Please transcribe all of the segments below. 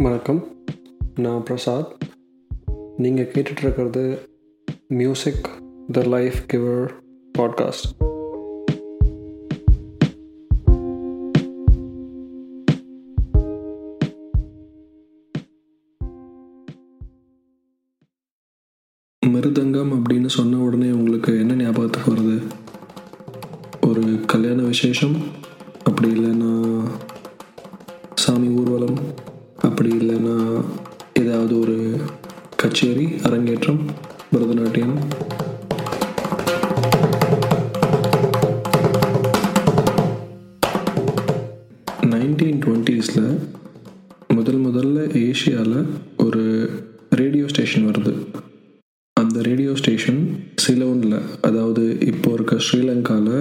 வணக்கம். நான் பிரசாத். நீங்கள் கேட்டுட்ருக்கிறது music the life giver podcast mridangam அப்படின்னு சொன்ன உடனே உங்களுக்கு என்ன ஞாபகத்துக்கு வருது? ஒரு கல்யாண விசேஷம்? அப்படி இல்லைன்னா கச்சேரி அரங்கேற்றம் பரதநாட்டியம். நைன்டீன் டுவெண்ட்டீஸில் முதல் முதல்ல ஏஷியாவில் ஒரு ரேடியோ ஸ்டேஷன் வருது. அந்த ரேடியோ ஸ்டேஷன் சிலோனில் அதாவது இப்போ இருக்க ஸ்ரீலங்காவில்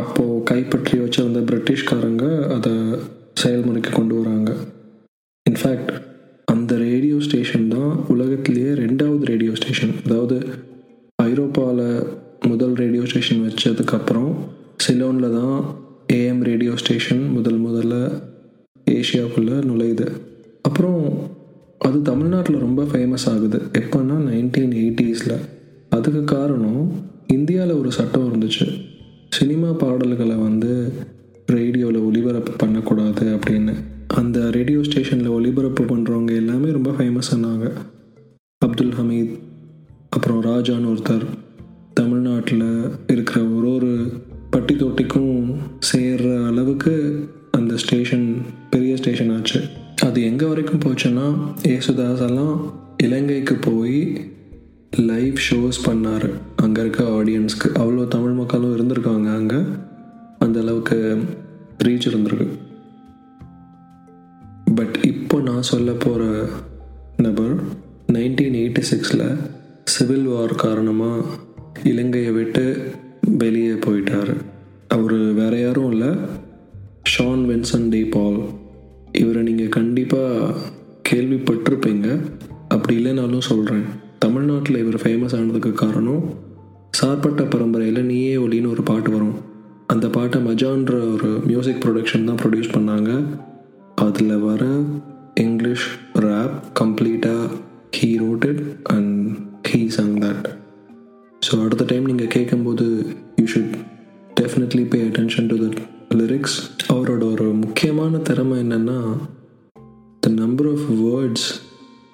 அப்போது கைப்பற்றி வச்சிருந்த பிரிட்டிஷ்காரங்க அதை செயல்முறைக்கு கொண்டு வராங்க. இன்ஃபேக்ட் அந்த ரேடியோ ஸ்டேஷன் தான் உலகத்திலேயே ரெண்டாவது ரேடியோ ஸ்டேஷன் அதாவது ஐரோப்பாவில் முதல் ரேடியோ ஸ்டேஷன் வச்சதுக்கப்புறம் சிலோனில் தான் ஏஎம் ரேடியோ ஸ்டேஷன் முதல் முதல்ல ஏஷியாவுக்குள்ளே நுழையுது. அப்புறம் அது தமிழ்நாட்டில் ரொம்ப ஃபேமஸ் ஆகுது. எப்போன்னா நைன்டீன் எயிட்டிஸில் அதுக்கு காரணம் இந்தியாவில் ஒரு சட்டம் இருந்துச்சு. சினிமா பாடல்களை வந்து ரேடியோவில் ஒளிபரப்பு பண்ணக்கூடாது அப்படின்னு. அந்த ரேடியோ ஸ்டேஷனில் ஒளிபரப்பு பண்ணுறவங்க எல்லாமே ரொம்ப ஃபேமஸ் ஆனாங்க. அப்துல் ஹமீத் அப்புறம் ராஜான்னு ஒருத்தர் தமிழ்நாட்டில் இருக்கிற ஒரு ஒரு பட்டி தொட்டிக்கும் சேர்ற அளவுக்கு அந்த ஸ்டேஷன் பெரிய ஸ்டேஷன் ஆச்சு. அது எங்கே வரைக்கும் போச்சுன்னா ஏசுதாஸ் எல்லாம் இலங்கைக்கு போய் லைவ் ஷோஸ் பண்ணார். அங்கே இருக்க ஆடியன்ஸ்க்கு அவ்வளோ தமிழ் மக்களும் இருந்திருக்காங்க அங்கே. அந்த அளவுக்கு ரீச் இருந்திருக்கு. பட் இப்போ நான் சொல்ல போகிற நபர் நைன்டீன் எயிட்டி சிக்ஸில் சிவில் வார் காரணமாக இலங்கையை விட்டு வெளியே போயிட்டார். அவர் வேற யாரும் இல்லை. ஷான் வென்சன் டி பால் இவரை நீங்கள் கண்டிப்பாக கேள்விப்பட்டிருப்பீங்க. அப்படி இல்லைனாலும் சொல்கிறேன் தமிழ்நாட்டில் இவர் ஃபேமஸ் ஆனதுக்கு காரணம் சார்பட்ட பரம்பரையில் நீயே ஒலின்னு ஒரு பாட்டு வரும். அந்த பாட்டை மஜான்ற ஒரு மியூசிக் ப்ரொடக்ஷன் தான் ப்ரொடியூஸ் பண்ணாங்க. அதில் வர இங்கிலீஷ் ரேப் கம்ப்ளீட்டாக he wrote it and he sung that so அடுத்த டைம் நீங்கள் கேட்கும்போது you should definitely pay attention to the lyrics அவரோட ஒரு முக்கியமான திறமை என்னென்னா the number of words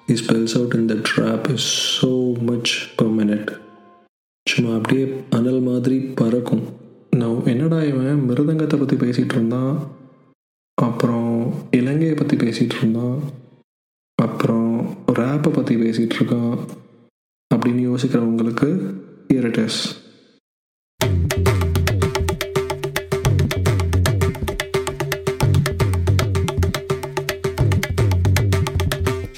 is spills out in the drop is so much per minute சும்மா அப்படியே அனல் மாதிரி பறக்கும். நான் என்னடா இவன் மிருதங்கத்தை பற்றி பேசிகிட்டு இருந்தான்? அப்புறம் பேசிகிட்டு இருந்தான் அப்புறம் ரேப்பை பற்றி பேசிகிட்டு இருக்கான் அப்படின்னு யோசிக்கிறவங்களுக்கு இரட்டஸ்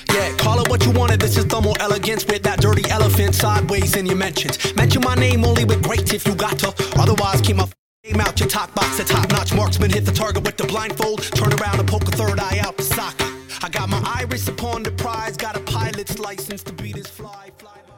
Yeah, call it what you wanted. This is thermal elegance with that dirty elephant sideways in your mentions. Mention my name only with great if you got to. Otherwise, keep my name out your top box. The top notch marksman hit the target with the blindfold. Turn around and poke a third eye out the socket. I got my iris upon the prize. Got a pilot's license to beat his fly. fly.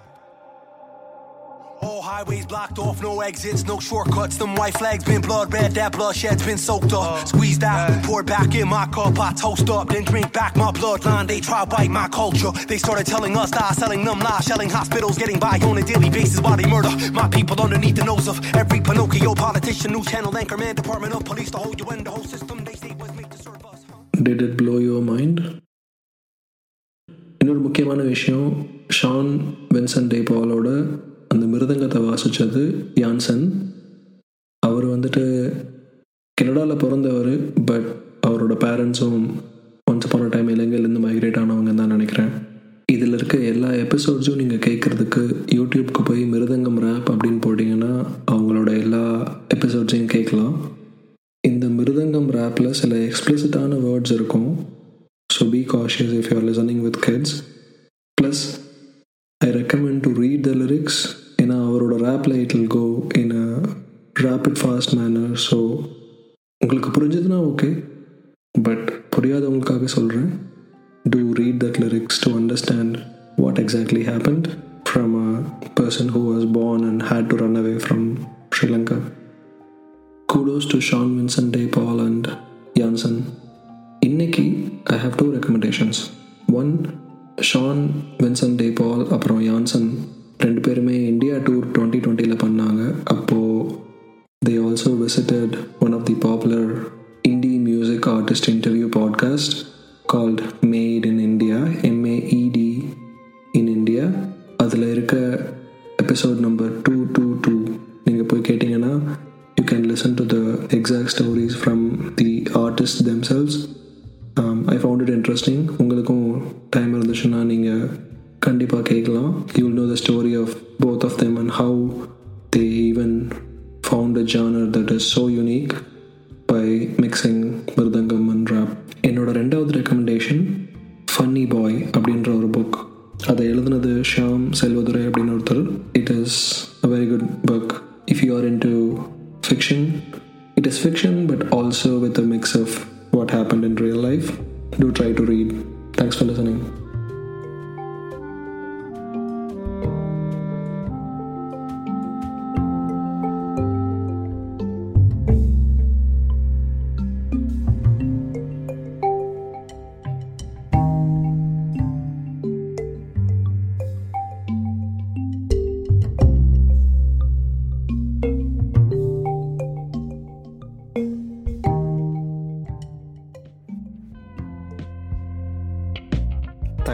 All highways blocked off, no exits, no shortcuts. Them white flags been blood red, that bloodshed's been soaked up. Squeezed out, poured back in my cup, I toast up, then drink back my bloodline. They try bite my culture. They started telling us die, selling them lies, shelling hospitals, getting by on a daily basis while they murder my people underneath the nose of every Pinocchio politician, news channel anchor man, department of police, the whole UN, the whole system. They say was made to serve us. Did it blow your mind இன்னொரு முக்கியமான விஷயம் Shawn வென்சன் டே பாலோட அந்த மிருதங்கத்தை வாசித்தது Jansen அவர் வந்துட்டு கனடாவில் பிறந்தவர் but அவரோட பேரண்ட்ஸும் ஒன்ஸ் போன டைம் இலங்கையிலேருந்து மைக்ரேட் ஆனவங்க தான் நினைக்கிறேன். இதில் இருக்க எல்லா எபிசோட்ஸும் நீங்கள் கேட்குறதுக்கு யூடியூப்க்கு போய் மிருதங்கம் ரேப் அப்படின்னு போட்டிங்கன்னா அவங்களோட எல்லா எபிசோட்ஸையும் கேட்கலாம். இந்த மிருதங்கம் ரேப்பில் சில எக்ஸ்பிளிசிட்டான வேர்ட்ஸ் இருக்கும். So be cautious if you are listening with kids plus I recommend to read the lyrics ரேப்பில் it will go in a rapid fast manner so உங்களுக்கு புரிஞ்சதுன்னா ஓகே பட் புரியாதவங்களுக்காக சொல்கிறேன் to read that lyrics to understand what exactly happened from a person who was born and had to run away from Sri Lanka kudos to Sean Vincent Day Paul and Janssen. இன்னைக்கு I have two recommendations one Sean Vincent Day Paul அப்புறம் Jansen ரெண்டு பேருமே India tour twenty டுவெண்ட்டியில் பண்ணாங்க. அப்போது they also visited one of the popular indie music artist interview podcast called made in India MAED in India அதில் இருக்க episode number two two two நீங்கள் போய் கேட்டிங்கன்னா you can listen to the exact stories from the artist themselves I found it interesting உங்களுக்கும் time இருந்துச்சுன்னா நீங்கள் கண்டிப்பாக கேட்கலாம். You will know the story of both of them and how they even found a genre that is so unique by mixing mridangam and rap என்னோட ரெண்டாவது recommendation funny பாய் அப்படின்ற ஒரு book அதை எழுதுனது ஷியாம் செல்வதுரை அப்படின்னு ஒருத்தர். It is a very good book if you are into fiction it is fiction but also with a mix of what happen in real life do try to read thanks for listening